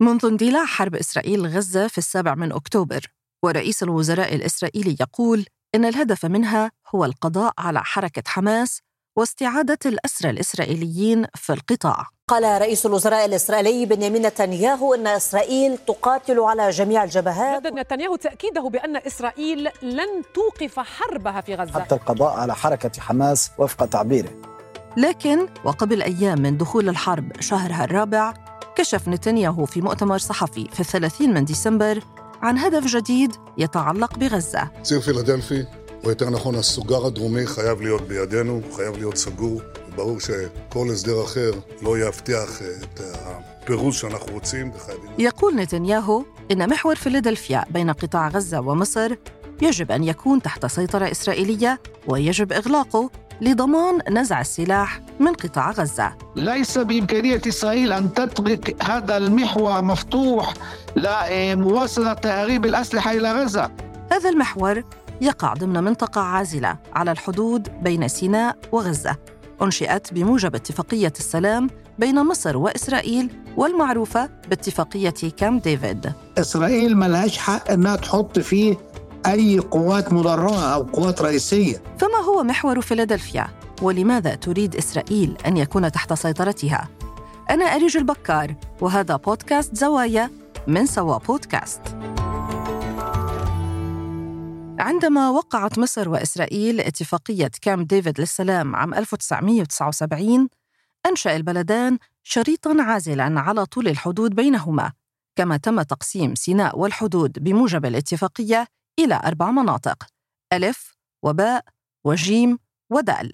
منذ اندلاع حرب إسرائيل غزة في السابع من أكتوبر ورئيس الوزراء الإسرائيلي يقول إن الهدف منها هو القضاء على حركة حماس واستعادة الأسرى الإسرائيليين في القطاع. قال رئيس الوزراء الإسرائيلي بنيامين نتنياهو أن إسرائيل تقاتل على جميع الجبهات. جدد نتنياهو تأكيده بأن إسرائيل لن توقف حربها في غزة. حتى القضاء على حركة حماس وفق تعبيره. لكن وقبل أيام من دخول الحرب شهرها الرابع كشف نتنياهو في مؤتمر صحفي في الثلاثين من ديسمبر عن هدف جديد يتعلق بغزة ציר פילדלפי, או יותר נכון הסוגר הדרומי, חייב להיות בידינו, חייב להיות סגור. ברור שכל הסדר אחר לא יבטיח את הפירוז שאנחנו רוצים וחייבים... يقول نتنياهو إن محور فيلادلفيا بين قطاع غزة ومصر يجب أن يكون تحت سيطرة إسرائيلية ويجب إغلاقه لضمان نزع السلاح من قطاع غزة. ليس بإمكانية إسرائيل أن تترك هذا المحور مفتوح لمواصلة تهريب الأسلحة إلى غزة. هذا المحور يقع ضمن منطقة عازلة على الحدود بين سيناء وغزة أنشئت بموجب اتفاقية السلام بين مصر وإسرائيل والمعروفة باتفاقية كامب ديفيد. إسرائيل ملهاش حق أنها تحط فيه أي قوات مدرعة أو قوات رئيسية فما هو محور فيلادلفيا؟ ولماذا تريد إسرائيل أن يكون تحت سيطرتها؟ أنا أريج البكار وهذا بودكاست زوايا من سوا بودكاست عندما وقعت مصر وإسرائيل اتفاقية كامب ديفيد للسلام عام 1979 أنشأ البلدان شريطاً عازلاً على طول الحدود بينهما كما تم تقسيم سيناء والحدود بموجب الاتفاقية إلى أربع مناطق ألف وباء وجيم ودال.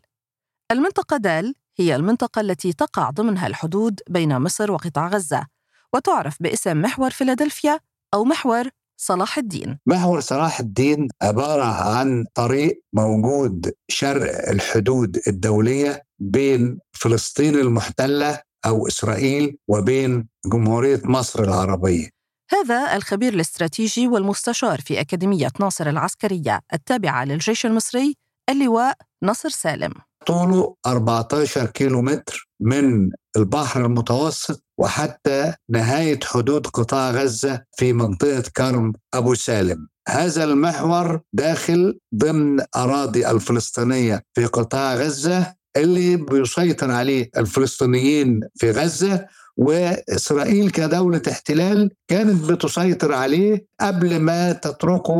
المنطقة دال هي المنطقة التي تقع ضمنها الحدود بين مصر وقطاع غزة وتعرف باسم محور فيلادلفيا أو محور صلاح الدين. محور صلاح الدين عبارة عن طريق موجود شرق الحدود الدولية بين فلسطين المحتلة أو إسرائيل وبين جمهورية مصر العربية. هذا الخبير الاستراتيجي والمستشار في أكاديمية ناصر العسكرية التابعة للجيش المصري اللواء نصر سالم. طوله 14 كيلو متر من البحر المتوسط وحتى نهاية حدود قطاع غزة في منطقة كرم أبو سالم. هذا المحور داخل ضمن أراضي الفلسطينية في قطاع غزة اللي بيسيطر عليه الفلسطينيين في غزة وإسرائيل كدولة احتلال كانت بتسيطر عليه قبل ما تتركه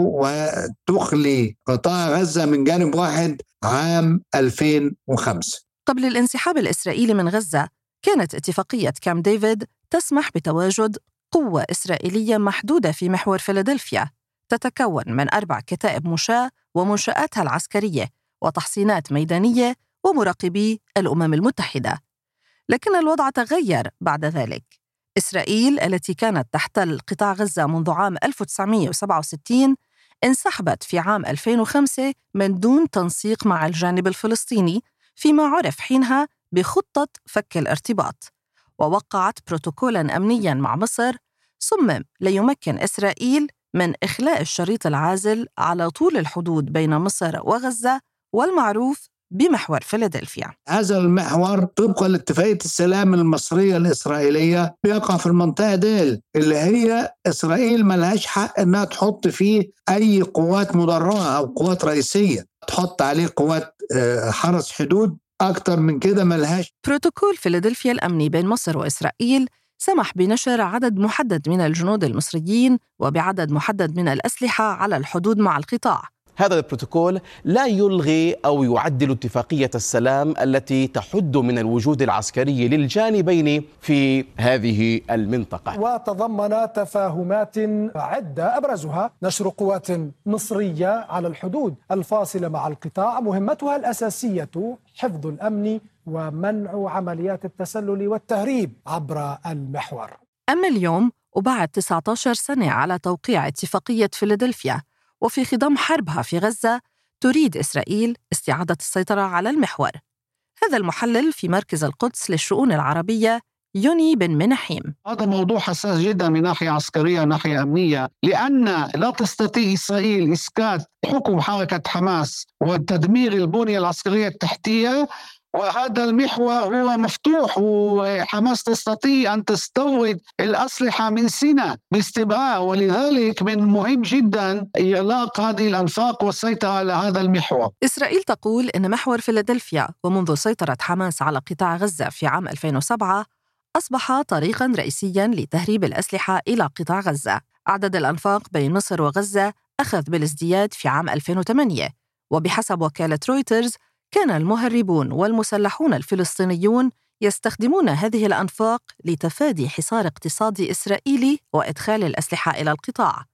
وتخلي قطاع غزة من جانب واحد عام 2005 قبل الانسحاب الإسرائيلي من غزة كانت اتفاقية كام ديفيد تسمح بتواجد قوة إسرائيلية محدودة في محور فيلادلفيا تتكون من أربع كتائب مشاة ومنشآتها العسكرية وتحصينات ميدانية ومراقبي الأمم المتحدة. لكن الوضع تغير بعد ذلك. إسرائيل التي كانت تحتل قطاع غزة منذ عام 1967 انسحبت في عام 2005 من دون تنسيق مع الجانب الفلسطيني فيما عرف حينها بخطة فك الارتباط. ووقعت بروتوكولا أمنيا مع مصر صمم ليمكن إسرائيل من إخلاء الشريط العازل على طول الحدود بين مصر وغزة والمعروف بمحور فيلادلفيا. هذا المحور طبقا لاتفاقية السلام المصرية الإسرائيلية بيقع في المنطقة دال اللي هي إسرائيل ملهاش حق إنها تحط فيه أي قوات مدرعة أو قوات رئيسية. تحط عليه قوات حرس حدود أكتر من كده ملهاش بروتوكول فيلادلفيا الأمني بين مصر وإسرائيل سمح بنشر عدد محدد من الجنود المصريين وبعدد محدد من الأسلحة على الحدود مع القطاع. هذا البروتوكول لا يلغي أو يعدل اتفاقية السلام التي تحد من الوجود العسكري للجانبين في هذه المنطقة. وتضمن تفاهمات عدة أبرزها نشر قوات مصرية على الحدود الفاصلة مع القطاع مهمتها الأساسية حفظ الأمن ومنع عمليات التسلل والتهريب عبر المحور. أما اليوم وبعد 19 سنة على توقيع اتفاقية فيلادلفيا وفي خضم حربها في غزة تريد إسرائيل استعادة السيطرة على المحور. هذا المحلل في مركز القدس للشؤون العربية يوني بن منحيم. هذا موضوع حساس جدا من ناحية عسكرية وناحية أمنية لأن لا تستطيع إسرائيل إسكات حكم حركة حماس وتدمير البنية العسكرية التحتية وهذا المحور هو مفتوح وحماس تستطيع أن تستورد الأسلحة من سيناء باستمرار ولذلك من المهم جدا إغلاق هذه الأنفاق والسيطرة على هذا المحور. إسرائيل تقول إن محور فيلادلفيا ومنذ سيطرة حماس على قطاع غزة في عام 2007 أصبح طريقا رئيسيا لتهريب الأسلحة إلى قطاع غزة. عدد الأنفاق بين مصر وغزة أخذ بالازدياد في عام 2008 وبحسب وكالة رويترز كان المهربون والمسلحون الفلسطينيون يستخدمون هذه الأنفاق لتفادي حصار اقتصادي إسرائيلي وإدخال الأسلحة إلى القطاع.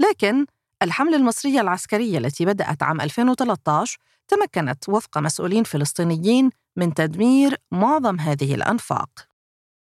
لكن الحملة المصرية العسكرية التي بدأت عام 2013 تمكنت وفق مسؤولين فلسطينيين من تدمير معظم هذه الأنفاق.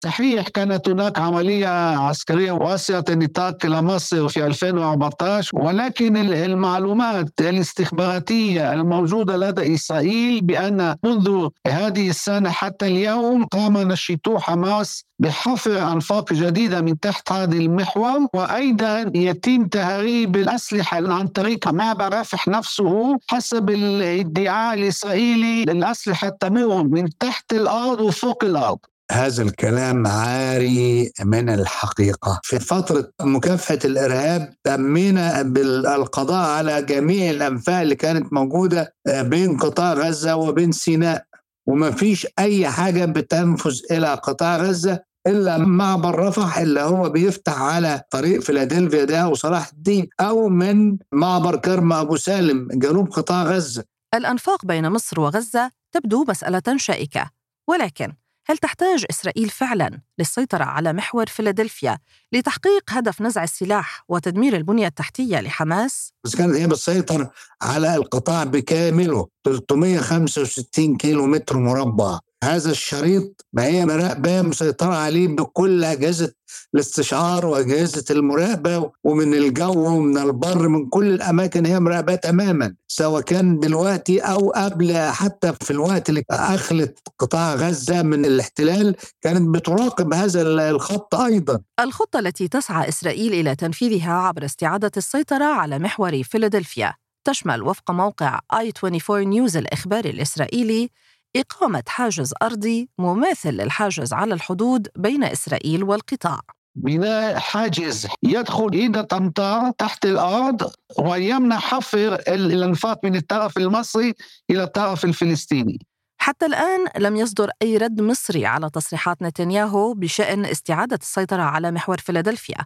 صحيح كانت هناك عملية عسكرية واسعة النطاق إلى مصر في 2014 ولكن المعلومات الاستخباراتية الموجودة لدى إسرائيل بأن منذ هذه السنة حتى اليوم قام نشيطو حماس بحفر أنفاق جديدة من تحت هذا المحور وأيضا يتم تهريب الأسلحة عن طريق معبر رفح نفسه حسب الادعاء الإسرائيلي الأسلحة تمر من تحت الأرض وفوق الأرض. هذا الكلام عاري من الحقيقة. في فترة مكافحة الإرهاب تمينا بالقضاء على جميع الأنفاق اللي كانت موجودة بين قطاع غزة وبين سيناء. وما فيش أي حاجة بتنفذ إلى قطاع غزة إلا معبر رفح اللي هو بيفتح على طريق فيلادلفيا ده وصلاح الدين أو من معبر كرم أبو سالم جنوب قطاع غزة. الأنفاق بين مصر وغزة تبدو مسألة شائكة ولكن هل تحتاج إسرائيل فعلا للسيطرة على محور فيلادلفيا لتحقيق هدف نزع السلاح وتدمير البنية التحتية لحماس؟ بس كانت هي بتسيطر على القطاع بكامله 365 كيلو متر مربع هذا الشريط ما هي مراقبة مسيطرة عليه بكل أجهزة الاستشعار وأجهزة المراقبة ومن الجو ومن البر من كل الأماكن هي مراقبة تماما سواء كان دلوقتي أو قبل حتى في الوقت اللي أخلت قطاع غزة من الاحتلال كانت بتراقب هذا الخط أيضا. الخطة التي تسعى إسرائيل إلى تنفيذها عبر استعادة السيطرة على محور فيلادلفيا. تشمل وفق موقع i24 نيوز الإخباري الإسرائيلي إقامة حاجز أرضي مماثل للحاجز على الحدود بين إسرائيل والقطاع. بناء حاجز يدخل عدة أمتار تحت الأرض ويمنع حفر الأنفاق من الطرف المصري إلى الطرف الفلسطيني. حتى الآن لم يصدر أي رد مصري على تصريحات نتنياهو بشأن استعادة السيطرة على محور فيلادلفيا.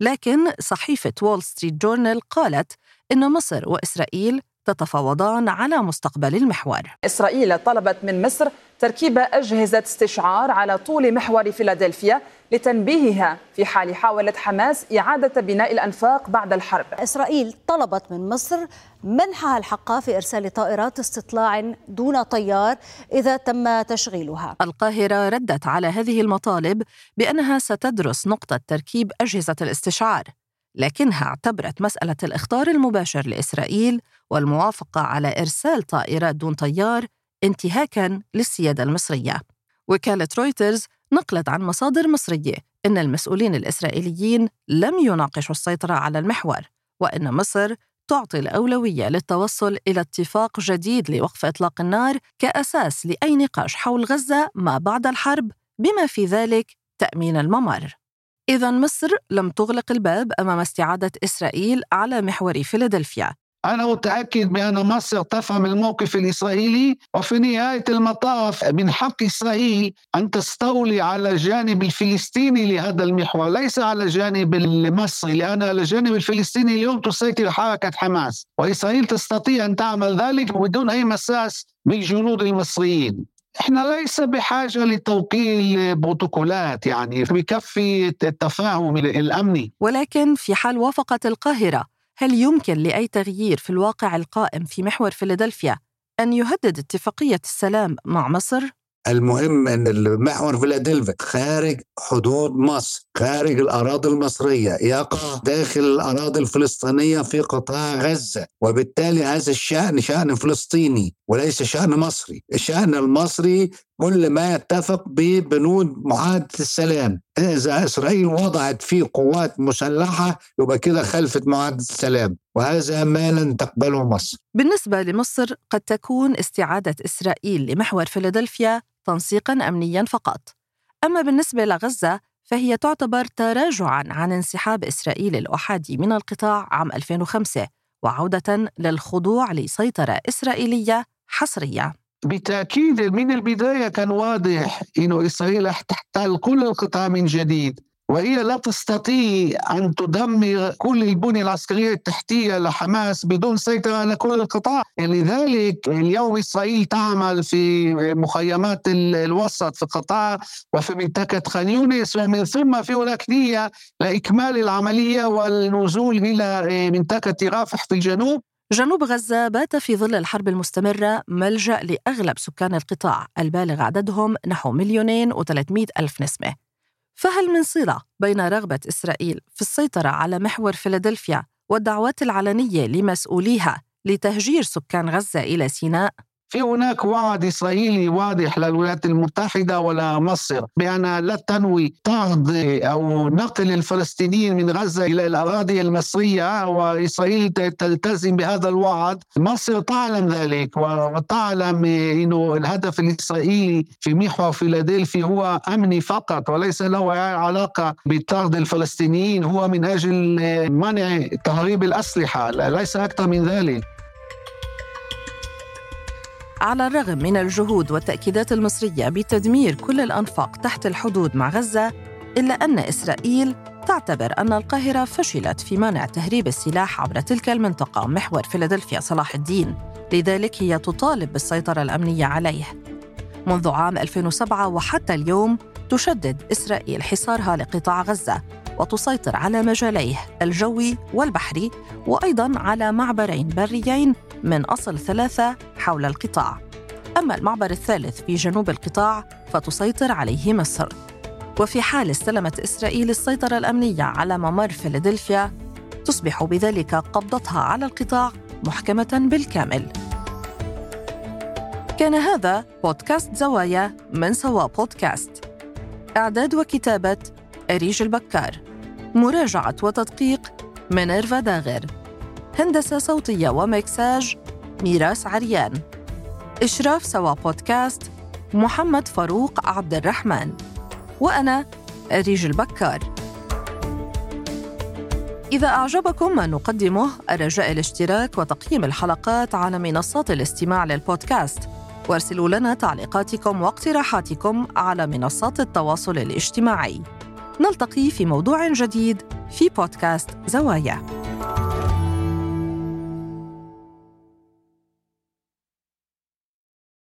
لكن صحيفة وول ستريت جورنال قالت إن مصر وإسرائيل تتفاوضان على مستقبل المحور. إسرائيل طلبت من مصر تركيب أجهزة استشعار على طول محور فيلادلفيا لتنبيهها في حال حاولت حماس إعادة بناء الأنفاق بعد الحرب. إسرائيل طلبت من مصر منحها الحق في إرسال طائرات استطلاع دون طيار إذا تم تشغيلها. القاهرة ردت على هذه المطالب بأنها ستدرس نقطة تركيب أجهزة الاستشعار. لكنها اعتبرت مسألة الإخطار المباشر لإسرائيل والموافقة على إرسال طائرات دون طيار انتهاكاً للسيادة المصرية. وكالة رويترز نقلت عن مصادر مصرية إن المسؤولين الإسرائيليين لم يناقشوا السيطرة على المحور، وإن مصر تعطي الأولوية للتوصل إلى اتفاق جديد لوقف إطلاق النار كأساس لأي نقاش حول غزة ما بعد الحرب بما في ذلك تأمين الممر. إذا مصر لم تغلق الباب أمام استعادة إسرائيل على محور فيلادلفيا. أنا متأكد بأن مصر تفهم الموقف الإسرائيلي وفي نهاية المطاف من حق إسرائيل أن تستولي على الجانب الفلسطيني لهذا المحور ليس على الجانب المصري لأن على الجانب الفلسطيني اليوم تسيطر حركة حماس وإسرائيل تستطيع أن تعمل ذلك بدون أي مساس بالجنود المصريين. إحنا ليس بحاجة لتوكيل بروتوكولات يعني بكفي التفاهم الأمني. ولكن في حال وافقت القاهرة هل يمكن لأي تغيير في الواقع القائم في محور فيلادلفيا أن يهدد اتفاقية السلام مع مصر؟ المهم إن المحور فيلادلفيا خارج حدود مصر خارج الأراضي المصرية يقع داخل الأراضي الفلسطينية في قطاع غزة وبالتالي هذا الشأن شأن فلسطيني وليس شأن مصري. الشأن المصري كل ما يتفق ببنود معاهدة السلام. إذا إسرائيل وضعت فيه قوات مسلحة يبقى كده خلفت معاهدة السلام وهذا ما لن تقبله مصر. بالنسبة لمصر قد تكون استعادة إسرائيل لمحور فيلادلفيا تنسيقا أمنيا فقط. أما بالنسبة لغزة فهي تعتبر تراجعا عن انسحاب إسرائيل الأحادي من القطاع عام 2005 وعودة للخضوع لسيطرة إسرائيلية حصرية. بالتأكيد من البداية كان واضح أنه إسرائيل تحتل كل القطاع من جديد. وهي لا تستطيع أن تدمر كل البنية العسكرية التحتية لحماس بدون سيطرة على كل القطاع. لذلك اليوم إسرائيل تعمل في مخيمات الوسط في القطاع وفي منطقة خان يونس ومن ثم في هناك نية لإكمال العملية والنزول إلى منطقة رافح في الجنوب. جنوب غزة بات في ظل الحرب المستمرة ملجأ لأغلب سكان القطاع البالغ عددهم نحو مليونين وثلاثمائة ألف نسمة. فهل من صلة بين رغبة إسرائيل في السيطرة على محور فيلادلفيا والدعوات العلنية لمسؤوليها لتهجير سكان غزة إلى سيناء؟ في هناك وعد إسرائيلي واضح للولايات المتحدة ولا مصر بأن لا تنوي طرد أو نقل الفلسطينيين من غزة إلى الأراضي المصرية وإسرائيل تلتزم بهذا الوعد. مصر تعلم ذلك وتعلم أنه الهدف الإسرائيلي في محور فيلادلفيا هو أمني فقط وليس له علاقة بطرد الفلسطينيين هو من أجل منع تهريب الأسلحة ليس أكثر من ذلك. على الرغم من الجهود والتأكيدات المصرية بتدمير كل الأنفاق تحت الحدود مع غزة إلا أن إسرائيل تعتبر أن القاهرة فشلت في منع تهريب السلاح عبر تلك المنطقة محور فيلادلفيا صلاح الدين. لذلك هي تطالب بالسيطرة الأمنية عليه. منذ عام 2007 وحتى اليوم تشدد إسرائيل حصارها لقطاع غزة وتسيطر على مجاليه الجوي والبحري وأيضا على معبرين بريين من أصل ثلاثة حول القطاع. أما المعبر الثالث في جنوب القطاع فتسيطر عليه مصر. وفي حال استلمت إسرائيل السيطرة الأمنية على ممر فيلادلفيا تصبح بذلك قبضتها على القطاع محكمة بالكامل. كان هذا بودكاست زوايا من سوا بودكاست. إعداد وكتابة أريج البكار مراجعة وتدقيق منيرفا داغر هندسة صوتية ومكساج ميراس عريان. إشراف سوا بودكاست محمد فاروق عبد الرحمن. وأنا أريج البكار. إذا أعجبكم ما نقدمه الرجاء الاشتراك وتقييم الحلقات على منصات الاستماع للبودكاست. وارسلوا لنا تعليقاتكم واقتراحاتكم على منصات التواصل الاجتماعي. نلتقي في موضوع جديد في بودكاست زوايا.